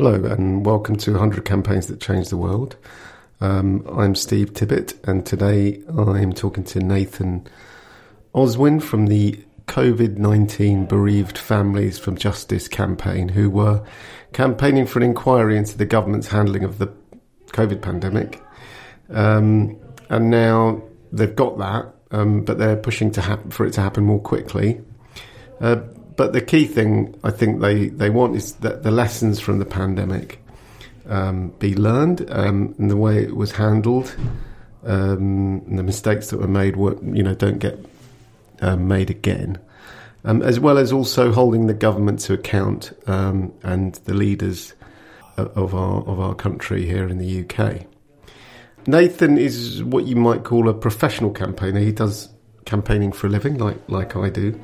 Hello, and welcome to 100 Campaigns That Change the World. Um, I'm Steve Tibbett, and today I'm talking to Nathan Oswin from the COVID 19 Bereaved Families from Justice campaign, who were campaigning for an inquiry into the government's handling of the COVID pandemic. Um, and now they've got that, um, but they're pushing to happen, for it to happen more quickly. Uh, but the key thing I think they, they want is that the lessons from the pandemic um, be learned um, and the way it was handled, um, and the mistakes that were made were, you know don't get um, made again, um, as well as also holding the government to account um, and the leaders of our of our country here in the UK. Nathan is what you might call a professional campaigner. He does campaigning for a living, like like I do.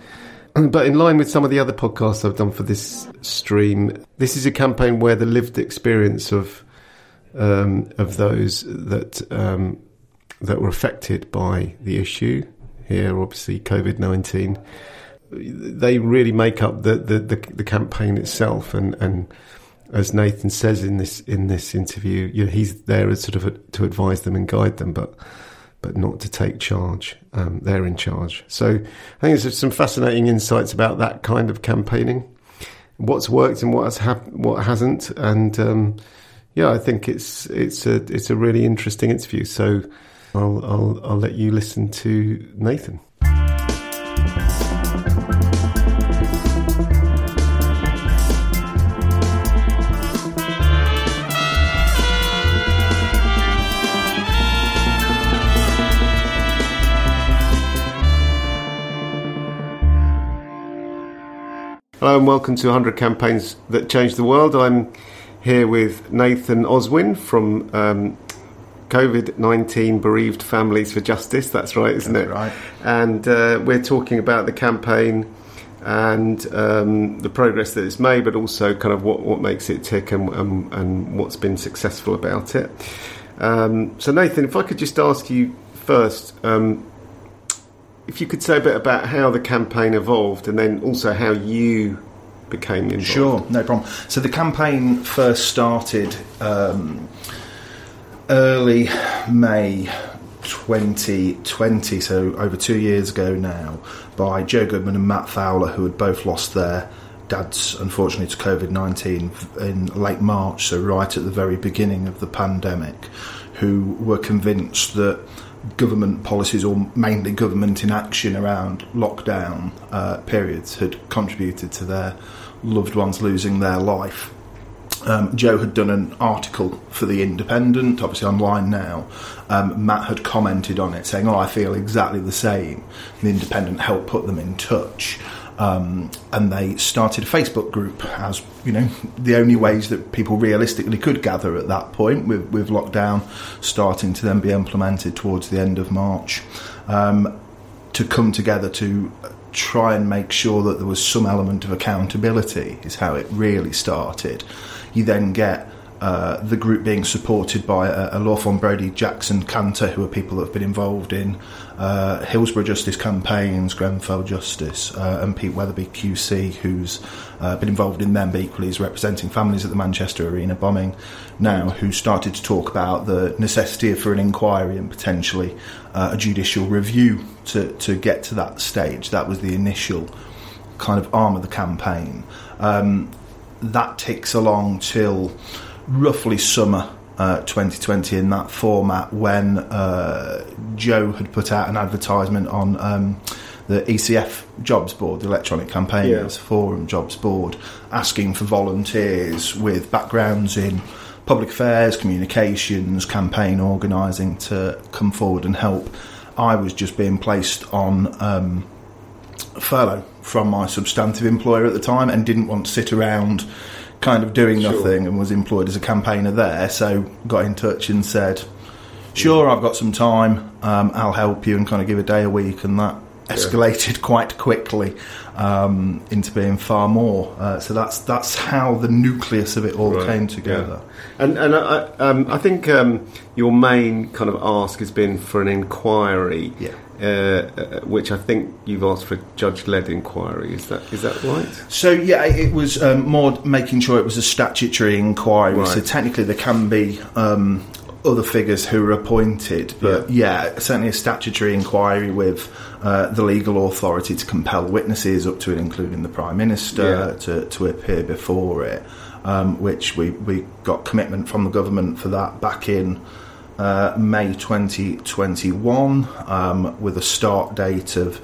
But in line with some of the other podcasts I've done for this stream, this is a campaign where the lived experience of um, of those that um, that were affected by the issue here, obviously COVID nineteen, they really make up the, the, the, the, campaign itself. And, and as Nathan says in this in this interview, you know, he's there as sort of a, to advise them and guide them, but but not to take charge. Um, they're in charge. So I think there's some fascinating insights about that kind of campaigning, what's worked and what has hap- what hasn't, and um, yeah, I think it's it's a it's a really interesting interview. So I'll I'll, I'll let you listen to Nathan. Hello and welcome to 100 Campaigns That Change the World. I'm here with Nathan Oswin from um, COVID 19 Bereaved Families for Justice. That's right, isn't That's it? right. And uh, we're talking about the campaign and um, the progress that it's made, but also kind of what, what makes it tick and, and, and what's been successful about it. Um, so, Nathan, if I could just ask you first um, if you could say a bit about how the campaign evolved and then also how you became involved. Sure, no problem. So the campaign first started um, early May 2020, so over two years ago now, by Joe Goodman and Matt Fowler, who had both lost their dads, unfortunately, to COVID 19 in late March, so right at the very beginning of the pandemic, who were convinced that government policies or mainly government inaction around lockdown uh, periods had contributed to their loved ones losing their life. Um, Joe had done an article for The Independent, obviously online now. Um, Matt had commented on it saying, Oh, I feel exactly the same. The Independent helped put them in touch. Um, and they started a Facebook group as you know the only ways that people realistically could gather at that point with, with lockdown starting to then be implemented towards the end of March um, to come together to try and make sure that there was some element of accountability is how it really started. You then get uh, the group being supported by a, law firm, Broudie Jackson Canter, who are people that have been involved in uh, Hillsborough Justice campaigns, Grenfell Justice, uh, and Pete Weatherby QC, who's uh, been involved in them, but equally is representing families at the Manchester Arena bombing now, who started to talk about the necessity for an inquiry and potentially uh, a judicial review to, to get to that stage. That was the initial kind of arm of the campaign. Um, that takes along till roughly summer uh, 2020 in that format when uh, Joe had put out an advertisement on um, the ECF jobs board, the Electronic Campaigners yeah. Forum jobs board, asking for volunteers with backgrounds in public affairs, communications, campaign organising to come forward and help. I was just being placed on um, furlough from my substantive employer at the time and didn't want to sit around kind of doing sure. nothing and was employed as a campaigner there. So got in touch and said, "Sure, I've got some time. Um, I'll help you and kind of give a day a week." And that escalated quite quickly um, into being far more. Uh, so that's that's how the nucleus of it all Right, came together. And and I, um, I think um, your main kind of ask has been for an inquiry, Yeah. Uh, uh, which I think you've asked for a judge-led inquiry. Is that is that right? So yeah, it was um, more making sure it was a statutory inquiry. So technically, there can be um, other figures who are appointed, but yeah, certainly a statutory inquiry with uh, the legal authority to compel witnesses up to and including the prime minister Yeah. to, to appear before it. Um, which we, we got commitment from the government for that back in uh, May 2021 um, with a start date of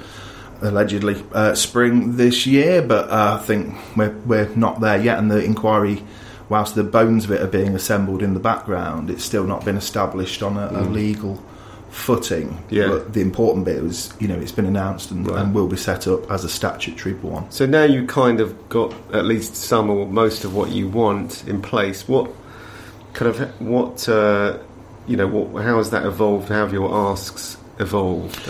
allegedly uh, spring this year, but uh, I think we're, we're not there yet. And the inquiry, whilst the bones of it are being assembled in the background, it's still not been established on a, a legal footing. Yeah. But the important bit was, you know, it's been announced and, Right. and will be set up as a statutory one. So now you kind of got at least some or most of what you want in place. What kind of what uh, you know? What, how has that evolved? How have your asks evolved?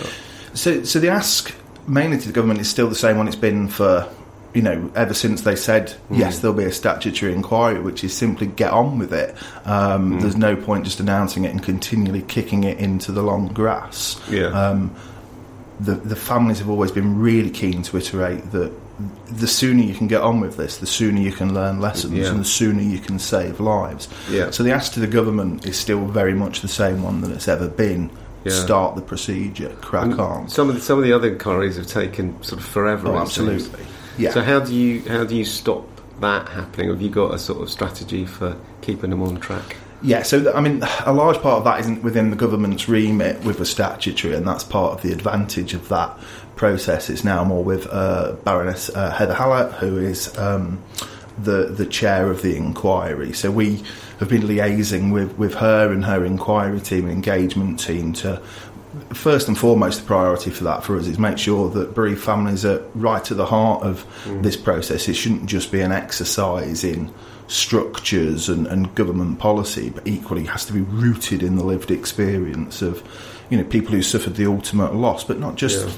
So, so the ask mainly to the government is still the same one it's been for, you know, ever since they said yes, there'll be a statutory inquiry, which is simply get on with it. Um, There's no point just announcing it and continually kicking it into the long grass. Yeah. Um, the the families have always been really keen to iterate that the sooner you can get on with this, the sooner you can learn lessons, Yeah. and the sooner you can save lives. Yeah. So the ask to the government is still very much the same one that it's ever been. Yeah. Start the procedure, crack And on. Some of the, some of the other inquiries have taken sort of forever. Oh, absolutely. Yeah. So how do you how do you stop that happening? Have you got a sort of strategy for keeping them on track? Yeah, so th- I mean, a large part of that isn't within the government's remit with the statutory, and that's part of the advantage of that process. It's now more with uh, Baroness uh, Heather Hallett, who is um, the the chair of the inquiry. So we have been liaising with, with her and her inquiry team and engagement team to. First and foremost, the priority for that for us is make sure that bereaved families are right at the heart of this process. It shouldn't just be an exercise in structures and, and government policy, but equally has to be rooted in the lived experience of, you know, people who suffered the ultimate loss, but not just Yeah.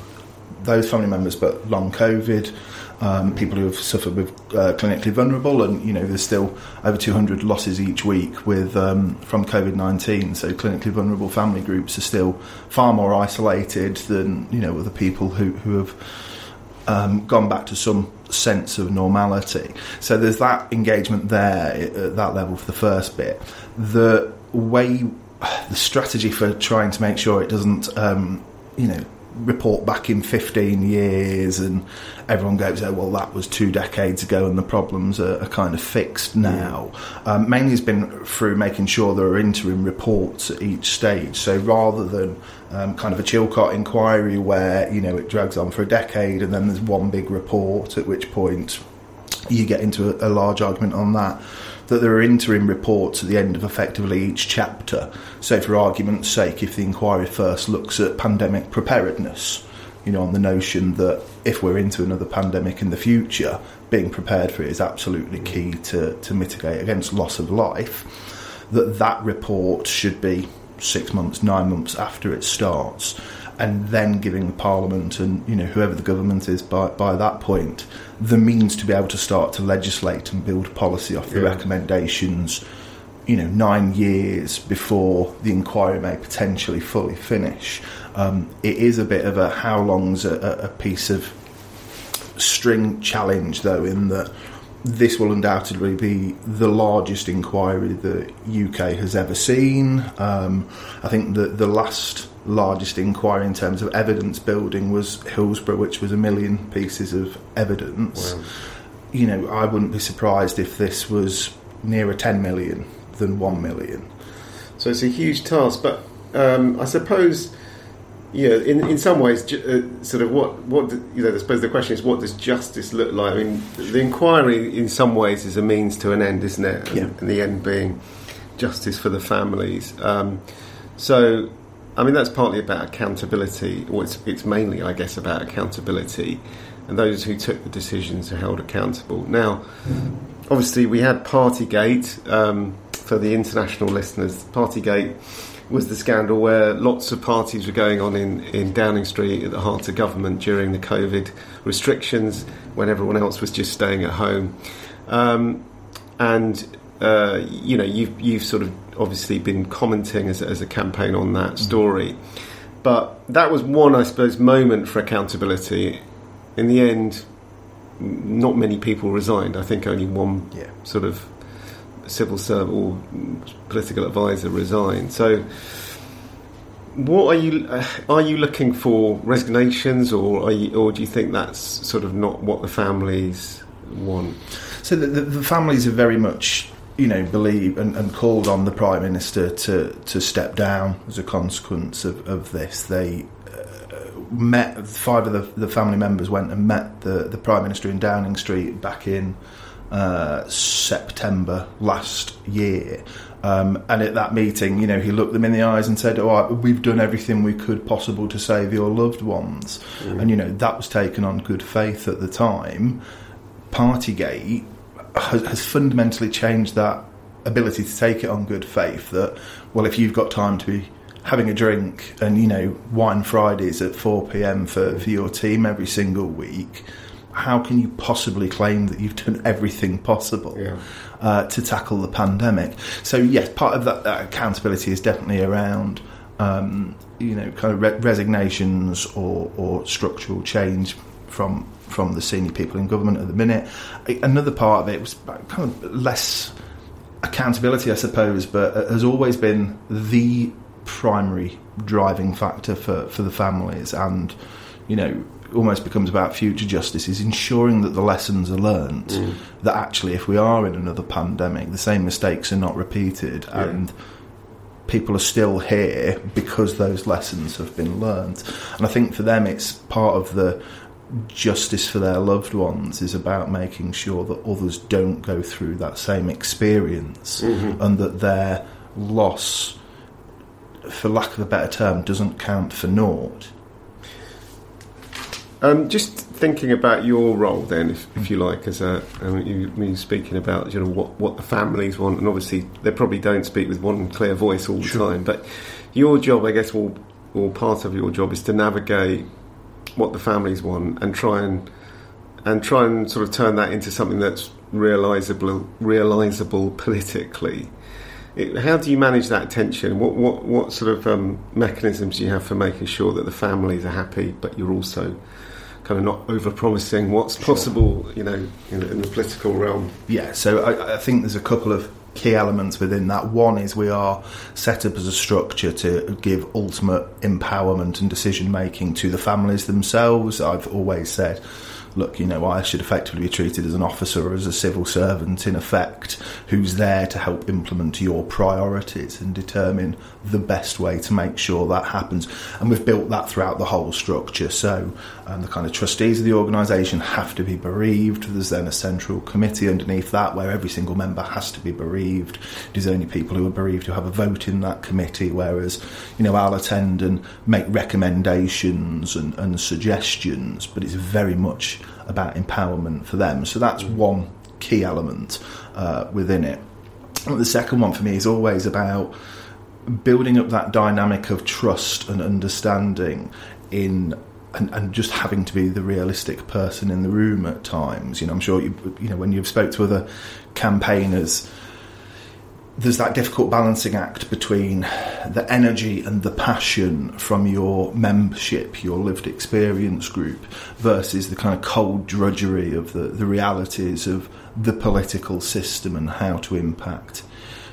Those family members, but long COVID, um, people who have suffered with uh, clinically vulnerable, and you know, there's still over 200 losses each week with um, from COVID 19. So clinically vulnerable family groups are still far more isolated than you know other people who who have um, gone back to some sense of normality. So there's that engagement there at that level for the first bit. The way, the strategy for trying to make sure it doesn't, um, you know, report back in 15 years and everyone goes, oh, well, that was two decades ago and the problems are, are kind of fixed now. Um, mainly has been through making sure there are interim reports at each stage. So rather than um, kind of a Chilcot inquiry where, you know, it drags on for a decade and then there's one big report at which point you get into a, a large argument on that. That there are interim reports at the end of effectively each chapter. So, for argument's sake, if the inquiry first looks at pandemic preparedness, you know, on the notion that if we're into another pandemic in the future, being prepared for it is absolutely key to, to mitigate against loss of life, that that report should be six months, nine months after it starts, and then giving the Parliament and you know whoever the government is by by that point the means to be able to start to legislate and build policy off the Yeah. recommendations. You know, nine years before the inquiry may potentially fully finish. Um, it is a bit of a how long's a, a piece of string challenge, though, in that this will undoubtedly be the largest inquiry the UK has ever seen. Um, I think that the last largest inquiry in terms of evidence building was Hillsborough, which was a million pieces of evidence. You know, I wouldn't be surprised if this was nearer 10 million than 1 million. So it's a huge task, but um, I suppose, yeah, in, in some ways, uh, sort of what what do- you know. I suppose the question is, what does justice look like? I mean, the inquiry in some ways is a means to an end, isn't it? And, Yeah. and the end being justice for the families. Um, so, I mean, that's partly about accountability, or it's it's mainly, I guess, about accountability, and those who took the decisions are held accountable. Now, obviously we had Partygate um, for the international listeners. Partygate was the scandal where lots of parties were going on in, in Downing Street at the heart of government during the COVID restrictions when everyone else was just staying at home. Um, and uh, you know, you've you've sort of obviously been commenting as, as a campaign on that story, but that was one, I suppose, moment for accountability. In the end, not many people resigned. I think only one Yeah. sort of civil servant or political advisor resigned. So, what are you uh, are you looking for resignations, or are you, or do you think that's sort of not what the families want? So the, the, the families are very much, you know, believe and, and called on the prime minister to to step down as a consequence of, of this. They uh, met five of the, the family members went and met the the prime minister in Downing Street back in uh, September last year. Um, and at that meeting, you know, he looked them in the eyes and said, "All right, we've done everything we could possible to save your loved ones." And you know that was taken on good faith at the time. Partygate has, has fundamentally changed that ability to take it on good faith. That well, if you've got time to be having a drink and you know wine Fridays at four pm for, for your team every single week, how can you possibly claim that you've done everything possible Yeah. uh, to tackle the pandemic? So yes, part of that, that accountability is definitely around. Um, you know, kind of re- resignations or, or structural change from from the senior people in government at the minute. Another part of it was kind of less accountability, I suppose, but uh, has always been the primary driving factor for, for the families and, you know, almost becomes about future justice is ensuring that the lessons are learnt, that actually if we are in another pandemic, the same mistakes are not repeated and people are still here because those lessons have been learnt. And I think for them it's part of the justice for their loved ones is about making sure that others don't go through that same experience and that their loss for lack of a better term doesn't count for naught Um, just thinking about your role, then, if, if you like, as a I mean, you, you're speaking about you know what, what the families want, and obviously they probably don't speak with one clear voice all the time. But your job, I guess, or or part of your job is to navigate what the families want and try and and try and sort of turn that into something that's realizable realizable politically. It, how do you manage that tension? What what what sort of um, mechanisms do you have for making sure that the families are happy, but you're also kind of not over promising what's possible, you know, in, in the political realm? Yeah, so I, I think there's a couple of key elements within that. One is we are set up as a structure to give ultimate empowerment and decision making to the families themselves. I've always said, look, you know, I should effectively be treated as an officer or as a civil servant, in effect, who's there to help implement your priorities and determine the best way to make sure that happens. And we've built that throughout the whole structure. So um, the kind of trustees of the organisation have to be bereaved. There's then a central committee underneath that where every single member has to be bereaved. It is only people who are bereaved who have a vote in that committee, whereas, you know, I'll attend and make recommendations and, and suggestions, but it's very much about empowerment for them. So that's one key element uh, within it. The second one for me is always about building up that dynamic of trust and understanding in and, and just having to be the realistic person in the room at times. You know, I'm sure you you know when you've spoke to other campaigners, there's that difficult balancing act between the energy and the passion from your membership, your lived experience group, versus the kind of cold drudgery of the, the realities of the political system and how to impact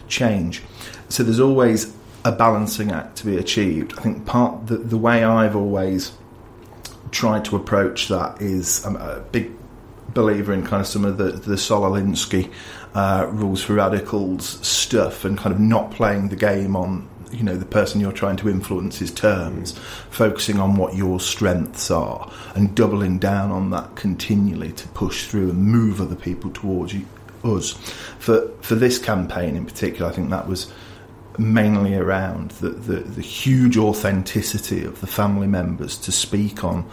change. So there's always a balancing act to be achieved. I think part the, the way I've always tried to approach that is I'm a big believer in kind of some of the the Saul Alinsky uh, rules for radicals stuff and kind of not playing the game on you know the person you're trying to influence's terms, focusing on what your strengths are and doubling down on that continually to push through and move other people towards you, us. For for this campaign in particular, I think that was mainly around the, the, the huge authenticity of the family members to speak on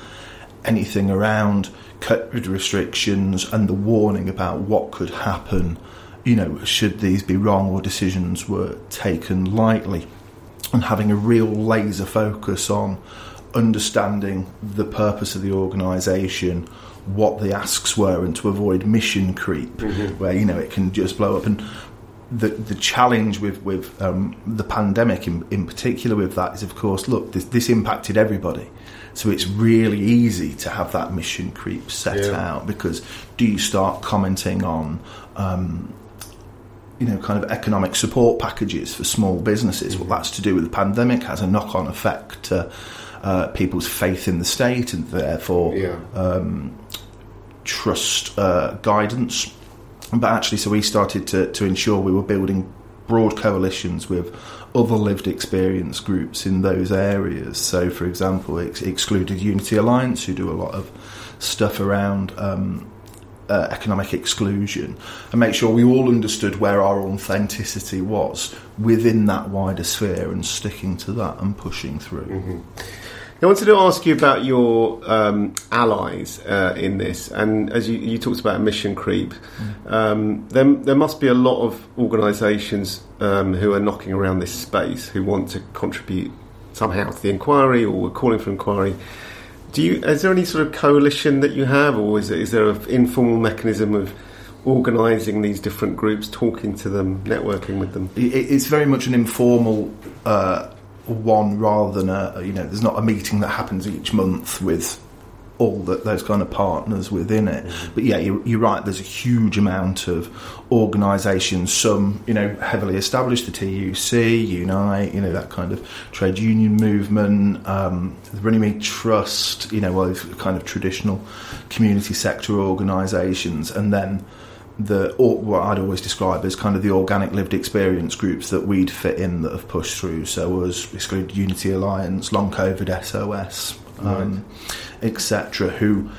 anything around COVID restrictions and the warning about what could happen, you know, should these be wrong or decisions were taken lightly. and having a real laser focus on understanding the purpose of the organisation, what the asks were, and to avoid mission creep, mm-hmm. where you know it can just blow up. And the the challenge with with um, the pandemic in, in particular with that is, of course, look, this, this impacted everybody. So it's really easy to have that mission creep set yeah. out because do you start commenting on um, you know, kind of economic support packages for small businesses. Well, that's to do with the pandemic, has a knock on effect to uh, people's faith in the state and therefore yeah. um, trust uh, guidance. But actually, so we started to, to ensure we were building broad coalitions with other lived experience groups in those areas. So, for example, ex- excluded Unity Alliance, who do a lot of stuff around um, uh, economic exclusion and make sure we all understood where our authenticity was within that wider sphere and sticking to that and pushing through. Mm-hmm. I wanted to ask you about your um, allies uh, in this, and as you, you, talked about mission creep, um, there, there, must be a lot of organisations um, who are knocking around this space who want to contribute somehow to the inquiry or are calling for inquiry. Do you? Is there any sort of coalition that you have, or is, it, is there an informal mechanism of organising these different groups, talking to them, networking with them? It's very much an informal uh, one, rather than a you know. There's not a meeting that happens each month with all that those kind of partners within it. Mm-hmm. But yeah, you're, you're, right. There's a huge amount of organisations. Some, you know, heavily established, the TUC, Unite, you know, that kind of trade union movement, um, the Runnymede Trust, you know, well, kind of traditional community sector organisations, and then the or what I'd always describe as kind of the organic lived experience groups that we'd fit in that have pushed through. So was excluded Unity Alliance, Long COVID SOS, um, right. etc., who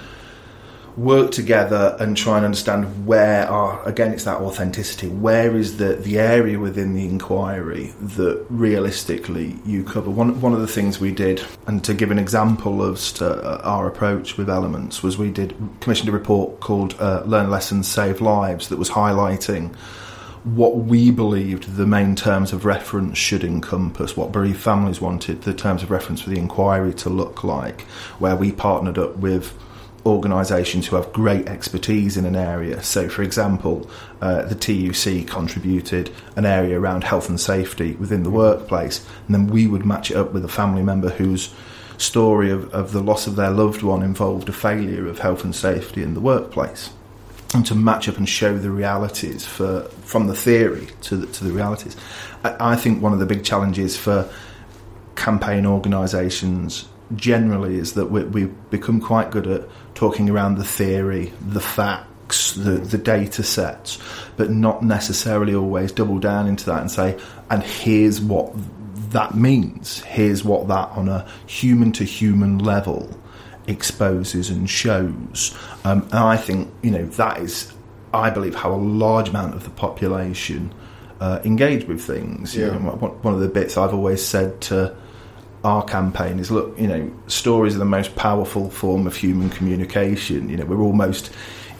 work together and try and understand where are again it's that authenticity. Where is the the area within the inquiry that realistically you cover? One one of the things we did and to give an example of uh, our approach with elements was we did commissioned a report called uh, learn lessons save lives that was highlighting what we believed the main terms of reference should encompass, what bereaved families wanted the terms of reference for the inquiry to look like, where we partnered up with organisations who have great expertise in an area. So, for example, uh, the TUC contributed an area around health and safety within the workplace, and then we would match it up with a family member whose story of, of the loss of their loved one involved a failure of health and safety in the workplace and to match up and show the realities for from the theory to the, to the realities. I, I think one of the big challenges for campaign organisations generally is that we, we've become quite good at talking around the theory, the facts, the, the data sets, but not necessarily always double down into that and say, and here's what that means. Here's what that on a human to human level exposes and shows. Um, and I think, you know, that is, I believe, how a large amount of the population uh, engage with things. Yeah. You know, one of the bits I've always said to our campaign is look, you know, stories are the most powerful form of human communication. You know, we're almost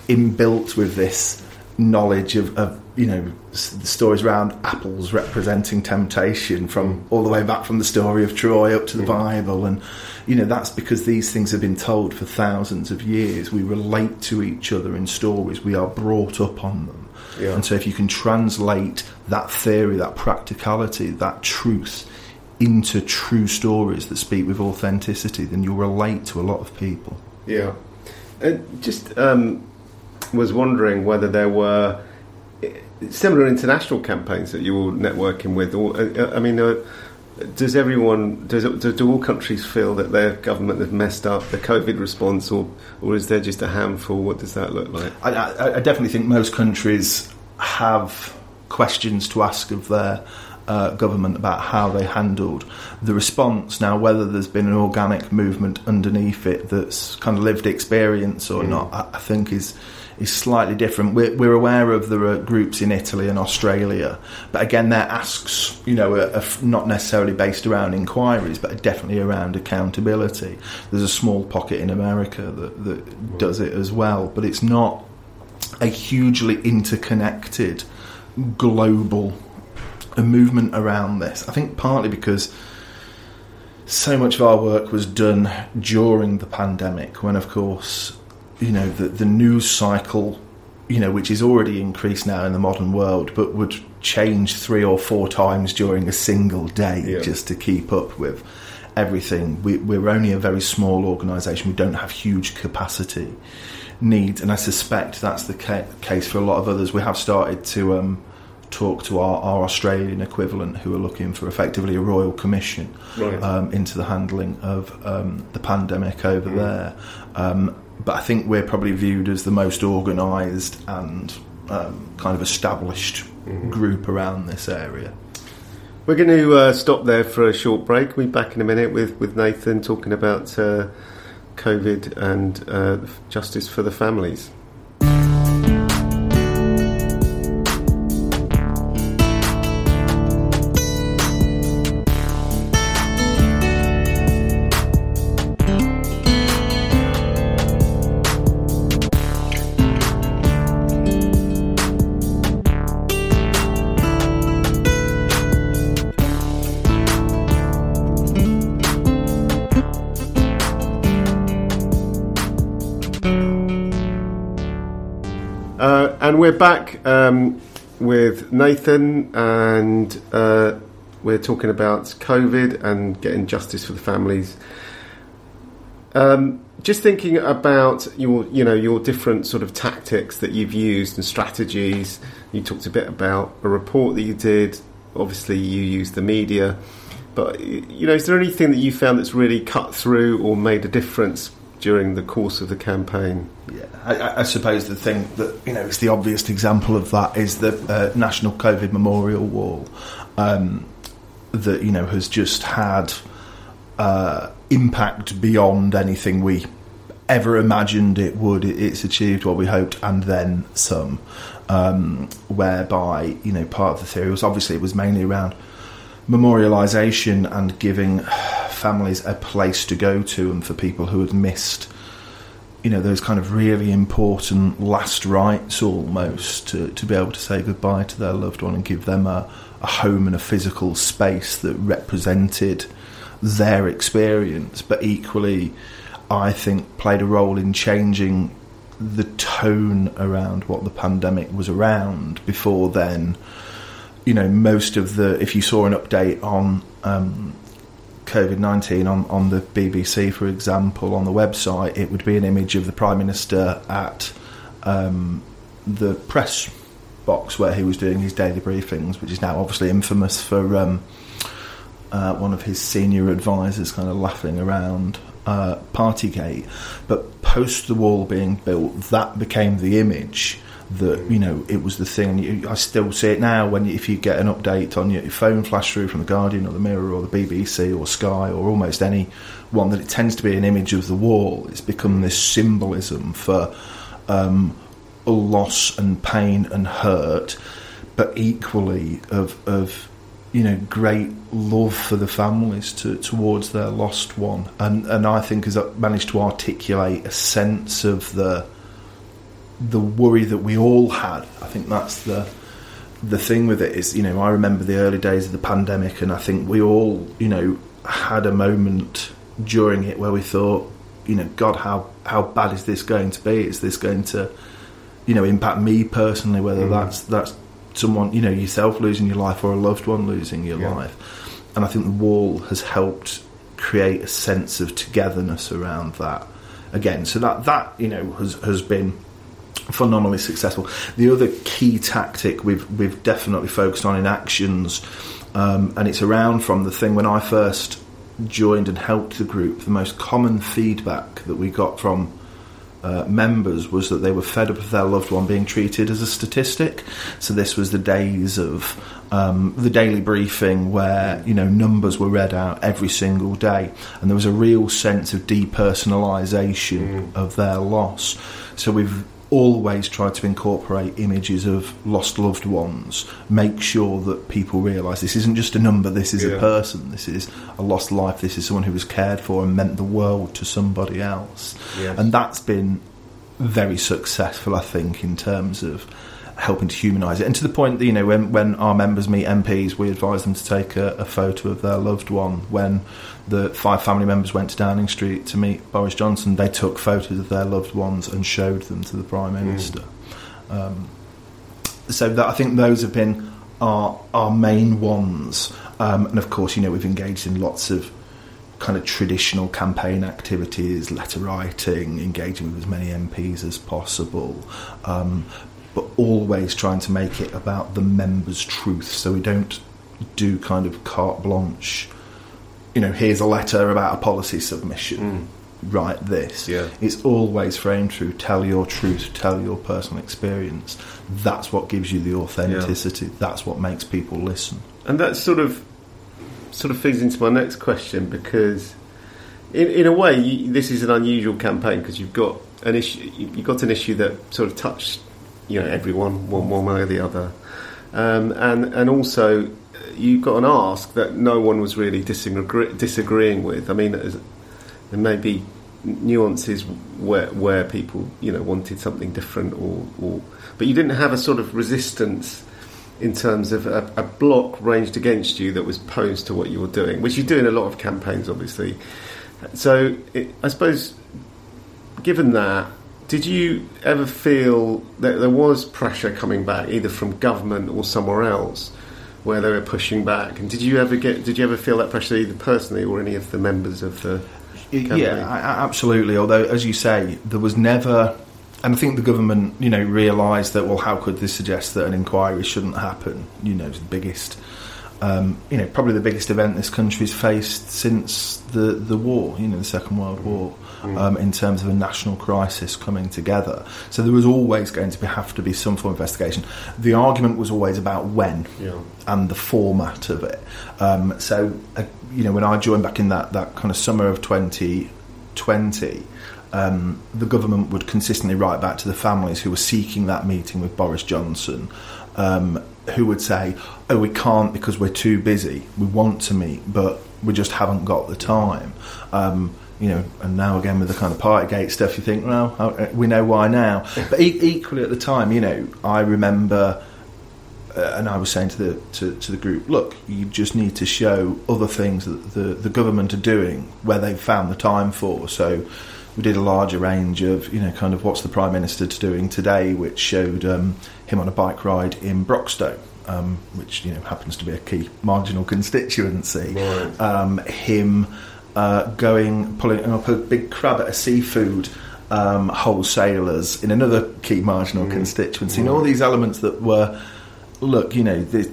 inbuilt with this knowledge of, of you know the stories around apples representing temptation from all the way back from the story of Troy up to the Bible. And you know that's because these things have been told for thousands of years. We relate to each other in stories. We are brought up on them. Yeah. and so if you can translate that theory that practicality that truth into true stories that speak with authenticity then you'll relate to a lot of people yeah and just um, was wondering whether there were similar international campaigns that you were networking with. Or, uh, I mean, uh, does everyone, does do, do all countries feel that their government have messed up the COVID response, or or is there just a handful? What does that look like? I, I, I definitely think most countries have questions to ask of their uh, government about how they handled the response. Now, whether there's been an organic movement underneath it that's kind of lived experience or mm. not, I, I think is is slightly different. We're, we're aware of there are groups in Italy and Australia, but again, their asks, you know, are, are not necessarily based around inquiries, but are definitely around accountability. There's a small pocket in America that, that does it as well, but it's not a hugely interconnected global a movement around this. I think partly because so much of our work was done during the pandemic, when of course, you know, the, the news cycle, you know, which is already increased now in the modern world, but would change three or four times during a single day Yeah. just to keep up with everything. We, we're only a very small organisation. We don't have huge capacity needs, and I suspect that's the ca- case for a lot of others. We have started to um, talk to our, our Australian equivalent, who are looking for effectively a royal commission Right. um, into the handling of um, the pandemic over there. Um, but I think we're probably viewed as the most organised and um, kind of established group around this area. We're going to uh, stop there for a short break. We'll be back in a minute with, with Nathan talking about uh, COVID and uh, justice for the families. Nathan, and uh, we're talking about COVID and getting justice for the families. Um, just thinking about your, you know, your different sort of tactics that you've used and strategies. You talked a bit about a report that you did. Obviously, you used the media, but you know, is there anything that you found that's really cut through or made a difference during the course of the campaign? Yeah, I- I, suppose the thing that you know is the obvious example of that is the uh, National COVID Memorial Wall um, that you know has just had uh, impact beyond anything we ever imagined it would. It's achieved what we hoped and then some. Um, whereby you know part of the theory was obviously it was mainly around memorialisation and giving families a place to go to and for people who had missed you know those kind of really important last rites almost to, to be able to say goodbye to their loved one and give them a, a home and a physical space that represented their experience. But equally I think played a role in changing the tone around what the pandemic was around before then you know most of the if you saw an update on um, COVID 19 on, on the BBC, for example, on the website, it would be an image of the Prime Minister at um, the press box where he was doing his daily briefings, which is now obviously infamous for um, uh, one of his senior advisors kind of laughing around uh, Partygate. But post the wall being built, that became the image that you know it was the thing. And you, I still see it now when if you get an update on your, your phone flash through from the Guardian or the Mirror or the BBC or Sky or almost any one that it tends to be an image of the wall. It's become this symbolism for um, loss and pain and hurt, but equally of of you know great love for the families to, towards their lost one, and and I think has managed to articulate a sense of the the worry that we all had. I think that's the the thing with it is, you know, I remember the early days of the pandemic, and I think we all, you know, had a moment during it where we thought, you know, God, how how bad is this going to be? Is this going to, you know, impact me personally? Whether Mm. that's that's someone, you know, yourself losing your life or a loved one losing your Yeah. life, and I think the wall has helped create a sense of togetherness around that again. So that that you know has has been phenomenally successful. The other key tactic we've we've definitely focused on in actions, um, and it's around from the thing when I first joined and helped the group. The most common feedback that we got from uh, members was that they were fed up of their loved one being treated as a statistic. So this was the days of um, the daily briefing where you know numbers were read out every single day, and there was a real sense of depersonalisation of their loss. So we've always try to incorporate images of lost loved ones, make sure that people realise this isn't just a number, this is Yeah. a person, this is a lost life, this is someone who was cared for and meant the world to somebody else. Yes. And that's been very successful, I think, in terms of helping to humanise it. And to the point that, you know, when, when our members meet MPs, we advise them to take a, a photo of their loved one. When the five family members went to Downing Street to meet Boris Johnson, they took photos of their loved ones and showed them to the Prime Minister. Mm. Um, so that, I think those have been our, our main ones. Um, and of course, you know, we've engaged in lots of kind of traditional campaign activities, letter writing, engaging with as many MPs as possible, um, but always trying to make it about the members' truth. So we don't do kind of carte blanche. You know, here's a letter about a policy submission. Mm. Write this. Yeah. It's always framed through tell your truth, tell your personal experience. That's what gives you the authenticity. Yeah. That's what makes people listen. And that sort of sort of feeds into my next question because, in, in a way, you, this is an unusual campaign because you've got an issue. You've got an issue that sort of touched, you know, everyone one, one way or the other, um, and and also you've got an ask that no one was really disagree, disagreeing with. I mean, there may be nuances where where people you know wanted something different or, or but you didn't have a sort of resistance in terms of a, a, block ranged against you that was posed to what you were doing, which you do in a lot of campaigns, obviously. So, it, I suppose, given that, did you ever feel that there was pressure coming back, either from government or somewhere else, where they were pushing back? And did you ever get? Did you ever feel that pressure, either personally or any of the members of the? Yeah, absolutely. Although, as you say, there was never and I think the government, you know, realised that well, how could this suggest that an inquiry shouldn't happen? You know, it's the biggest, um, you know, probably the biggest event this country's faced since the the war, you know, the Second World War, mm. um, in terms of a national crisis coming together. So there was always going to be, have to be some form of investigation. The argument was always about when yeah. and the format of it. Um, so, uh, you know, when I joined back in that that kind of summer of 2020 um, the government would consistently write back to the families who were seeking that meeting with Boris Johnson, um, who would say, "Oh, we can't because we're too busy. We want to meet, but we just haven't got the time." Um, you know, and now again with the kind of Partygate stuff, you think, well, uh, we know why now. But e- equally at the time, you know, I remember. Uh, and I was saying to the to, to, the group, look, you just need to show other things that the, the government are doing where they've found the time for. So, we did a larger range of, you know, kind of what's the Prime Minister doing today, which showed um, him on a bike ride in Broxtowe. Um, which you know happens to be a key marginal constituency. Right. Um, him uh, going pulling up a big crab at a seafood um, wholesalers in another key marginal mm. constituency, and all these elements that were, look, you know, the,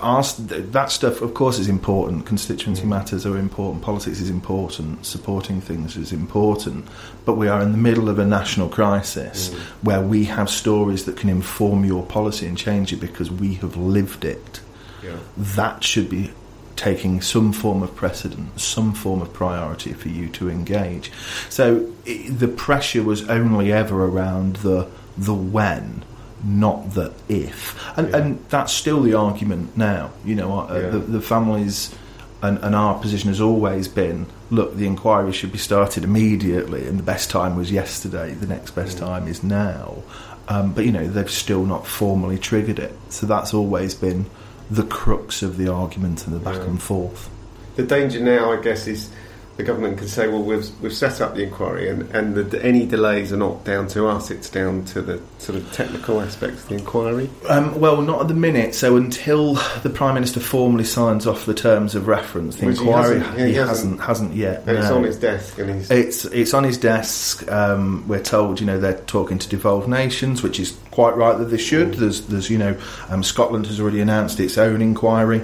that stuff, of course, is important. Constituency mm. matters are important. Politics is important. Supporting things is important. But we are in the middle of a national crisis mm. where we have stories that can inform your policy and change it because we have lived it. Yeah. That should be taking some form of precedent, some form of priority for you to engage. So it, the pressure was only ever around the the when not the if. And, yeah. and that's still the argument now. You know, uh, yeah. the, the, families and, and, our position has always been look, the inquiry should be started immediately, and the best time was yesterday, the next best mm. time is now. Um, but, you know, they've still not formally triggered it. So that's always been the crux of the argument and the back yeah. and forth. The danger now, I guess, is the government can say, well, we've, we've set up the inquiry and, and the, any delays are not down to us, it's down to the sort of technical aspects of the inquiry? Um, well, not at the minute. So until the Prime Minister formally signs off the terms of reference, the Which inquiry he hasn't, yeah, he hasn't, hasn't, yet. It's on his desk. And he's it's, it's on his desk. Um, we're told, you know, they're talking to devolved nations, which is quite right that they should. Mm. There's, there's, you know, um, Scotland has already announced its own inquiry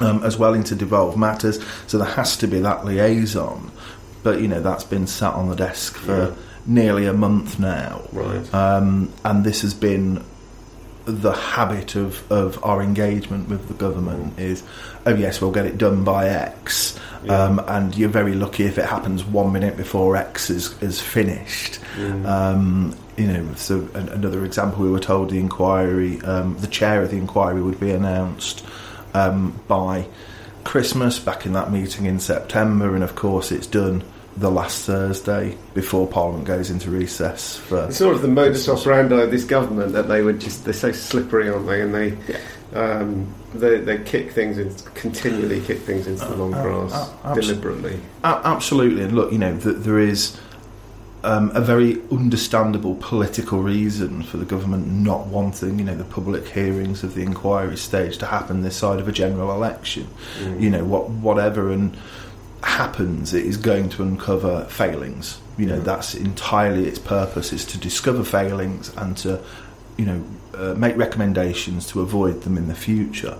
um, as well into devolved matters. So there has to be that liaison. But you know that's been sat on the desk for yeah. nearly a month now, right? Um, and this has been the habit of, of our engagement with the government is, oh yes, we'll get it done by X, yeah. um, and you're very lucky if it happens one minute before X is is finished. Mm. Um, you know, so another example, we were told the inquiry, um, the chair of the inquiry would be announced um, by Christmas, back in that meeting in September, and of course it's done the last Thursday before Parliament goes into recess. For It's sort of the modus operandi of this government that they would just, they're so slippery, aren't they? And they, um, they, they kick things, in, continually kick things into the long Uh, uh, grass, uh, abso- deliberately. Absolutely, and look, you know, th- there is um, a very understandable political reason for the government not wanting, you know, the public hearings of the inquiry stage to happen this side of a general election. Mm. You know, what whatever and happens, it is going to uncover failings. You know, Mm. that's entirely its purpose is to discover failings and to, you know, uh, make recommendations to avoid them in the future.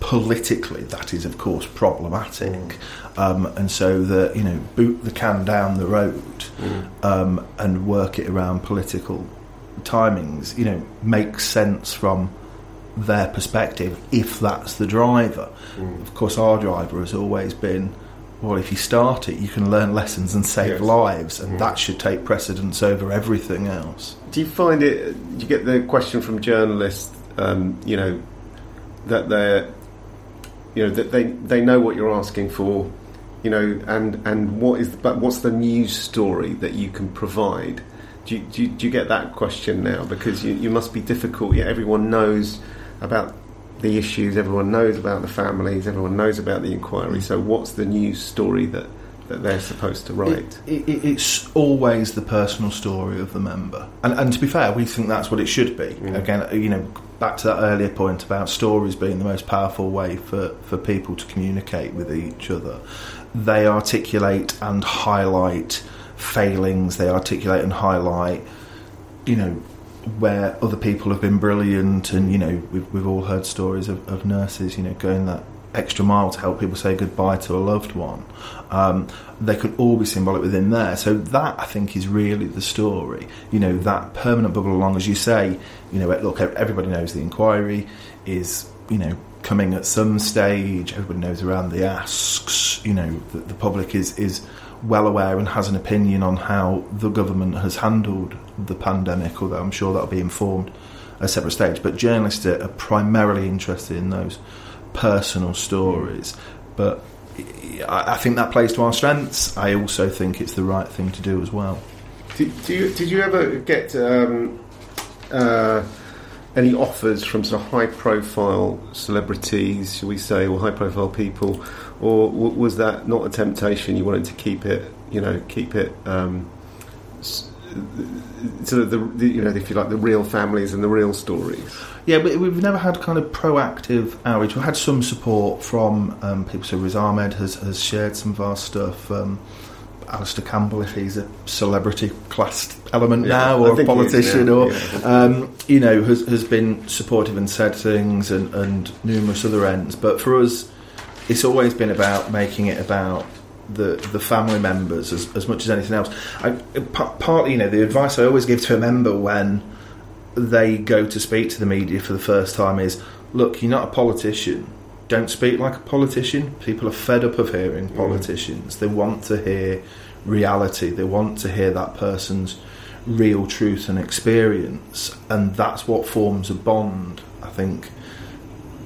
Politically, that is of course problematic, um, and so the you know boot the can down the road Mm. um, and work it around political timings. You know, makes sense from their perspective if that's the driver. Mm. Of course, our driver has always been, well, if you start it, you can learn lessons and save Yes. lives, and Mm. that should take precedence over everything else. Do you find it? You get the question from journalists? Um, you know that they're, you know that they they know what you're asking for, you know, and and what is but what's the news story that you can provide? Do you, do you, do you get that question now? Because you, you must be difficult. Yeah, everyone knows about the issues. Everyone knows about the families. Everyone knows about the inquiry. Mm. So what's the news story that that they're supposed to write? It, it, it's always the personal story of the member, and, and to be fair, we think that's what it should be. Mm. Again, you know, back to that earlier point about stories being the most powerful way for, for people to communicate with each other. They articulate and highlight failings. They articulate and highlight, you know, where other people have been brilliant, and you know, we've we've all heard stories of, of nurses, you know, going that extra mile to help people say goodbye to a loved one. Um, they could all be symbolic within there. So that I think is really the story. You know, that permanent bubble along, as you say. You know, look, everybody knows the inquiry is you know coming at some stage. Everybody knows around the asks. You know, the, the public is is well aware and has an opinion on how the government has handled the pandemic. Although I'm sure that'll be informed at a separate stage. But journalists are primarily interested in those personal stories. But I I think that plays to our strengths. I also think it's the right thing to do as well. Did, you, did you ever get um, uh, any offers from sort of high profile celebrities, shall we say, or high profile people, or was that not a temptation? You wanted to keep it, you know, keep it um, sort of the, the, you know, if you like, the real families and the real stories. Yeah, but we've never had kind of proactive outreach. We've had some support from um, people. So Riz Ahmed has, has shared some of our stuff. Um, Alastair Campbell, if he's a celebrity classed element Yeah, now, or a politician, now, or yeah. um, you know, has, has been supportive and said things, and, and numerous other ends. But for us, it's always been about making it about the the family members as, as much as anything else. I, partly, you know, the advice I always give to a member when they go to speak to the media for the first time is look, you're not a politician. Don't speak like a politician. People are fed up of hearing mm. politicians. They want to hear reality. They want to hear that person's real truth and experience. And that's what forms a bond. I think,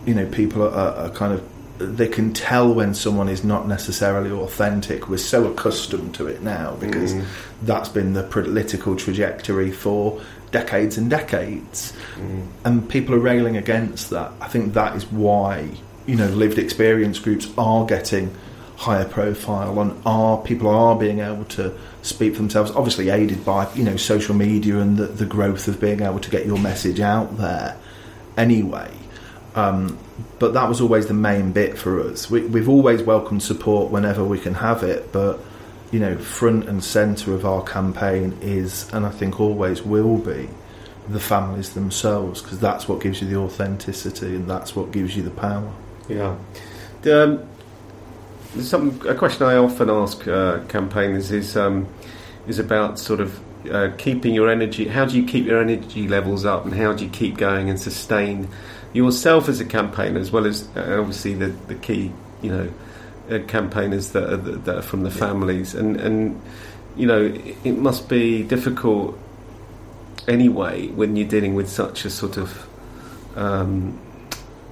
you know, people are, are, are kind of they can tell when someone is not necessarily authentic. We're so accustomed to it now because Mm. that's been the political trajectory for decades and decades. Mm. And people are railing against that. I think that is why, you know, lived experience groups are getting higher profile and are people are being able to speak for themselves, obviously aided by, you know, social media and the, the growth of being able to get your message out there anyway. Um, but that was always the main bit for us. We, we've always welcomed support whenever we can have it, but you know, front and centre of our campaign is, and I think always will be, the families themselves, because that's what gives you the authenticity and that's what gives you the power. Yeah. Um, there's some a question I often ask uh, campaigners is um, is about sort of uh, keeping your energy. How do you keep your energy levels up, and how do you keep going and sustain yourself as a campaigner, as well as uh, obviously the the key you know uh, campaigners that are, that are from the families, and and you know it, it must be difficult anyway when you're dealing with such a sort of um,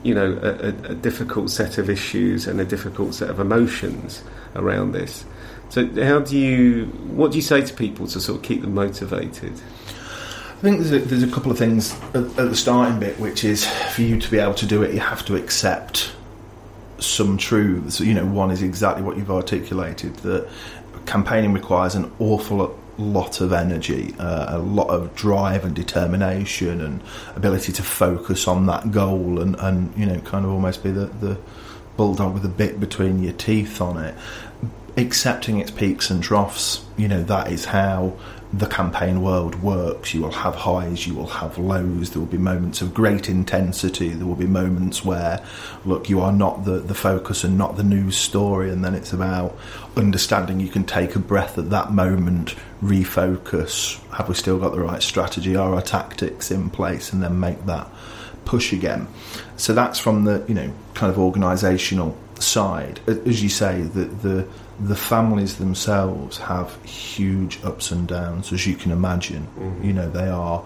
you know, a, a, difficult set of issues and a difficult set of emotions around this. So, how do you? What do you say to people to sort of keep them motivated? I think there's a, there's a couple of things at, at the starting bit, which is for you to be able to do it, you have to accept some truths. You know, one is exactly what you've articulated that campaigning requires an awful lot of energy, uh, a lot of drive and determination, and ability to focus on that goal, and, and you know, kind of almost be the, the bulldog with a bit between your teeth on it. Accepting its peaks and troughs, you know, that is how the campaign world works. You will have highs, you will have lows, there will be moments of great intensity, there will be moments where, look, you are not the, the focus and not the news story, and then it's about understanding you can take a breath at that moment, refocus, have we still got the right strategy, are our tactics in place, and then make that push again. So that's from the, you know, kind of organisational side. As you say, the, the the families themselves have huge ups and downs, as you can imagine. Mm-hmm. You know, they are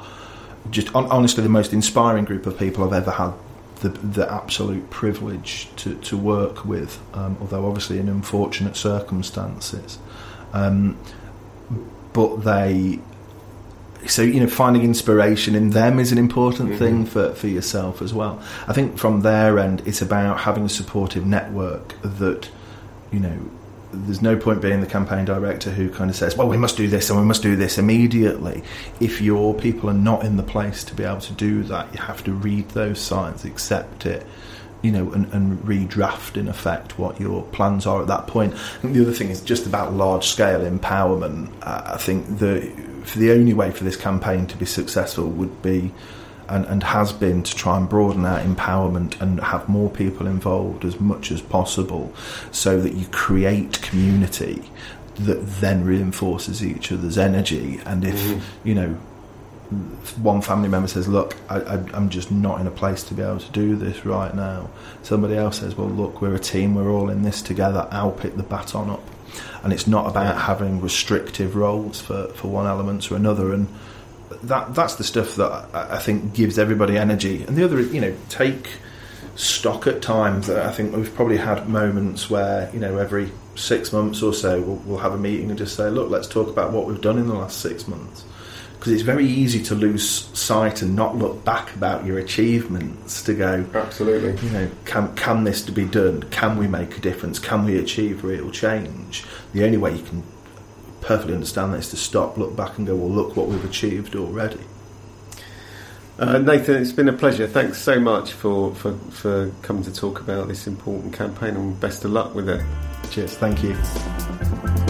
just honestly the most inspiring group of people I've ever had the, the absolute privilege to, to work with, um, although obviously in unfortunate circumstances. Um, but they, so you know, finding inspiration in them is an important mm-hmm. thing for, for yourself as well. I think from their end, it's about having a supportive network that, you know, there's no point being the campaign director who kind of says, well, we must do this and we must do this immediately. If your people are not in the place to be able to do that, you have to read those signs, accept it, you know, and, and redraft in effect what your plans are at that point. Think the other thing is just about large scale empowerment. I think the, the only way for this campaign to be successful would be and, and has been to try and broaden out empowerment and have more people involved as much as possible so that you create community that then reinforces each other's energy. And if, mm-hmm. you know, one family member says, Look, I, am just not in a place to be able to do this right now. Somebody else says, Well, look, we're a team, we're all in this together, I'll pick the baton up. And it's not about having restrictive roles for, for one element or another. And that that's the stuff that I, I think gives everybody energy. And the other, you know, take stock at times. I think we've probably had moments where you know every six months or so we'll, we'll, have a meeting and just say, look, let's talk about what we've done in the last six months. Because it's very easy to lose sight and not look back about your achievements. To go, absolutely. You know, can can this to be done? Can we make a difference? Can we achieve real change? The only way you can perfectly understand that is to stop, look back, and go, well, look what we've achieved already. Uh, Nathan, it's been a pleasure. Thanks so much for, for, for coming to talk about this important campaign and best of luck with it. Cheers. Thank you.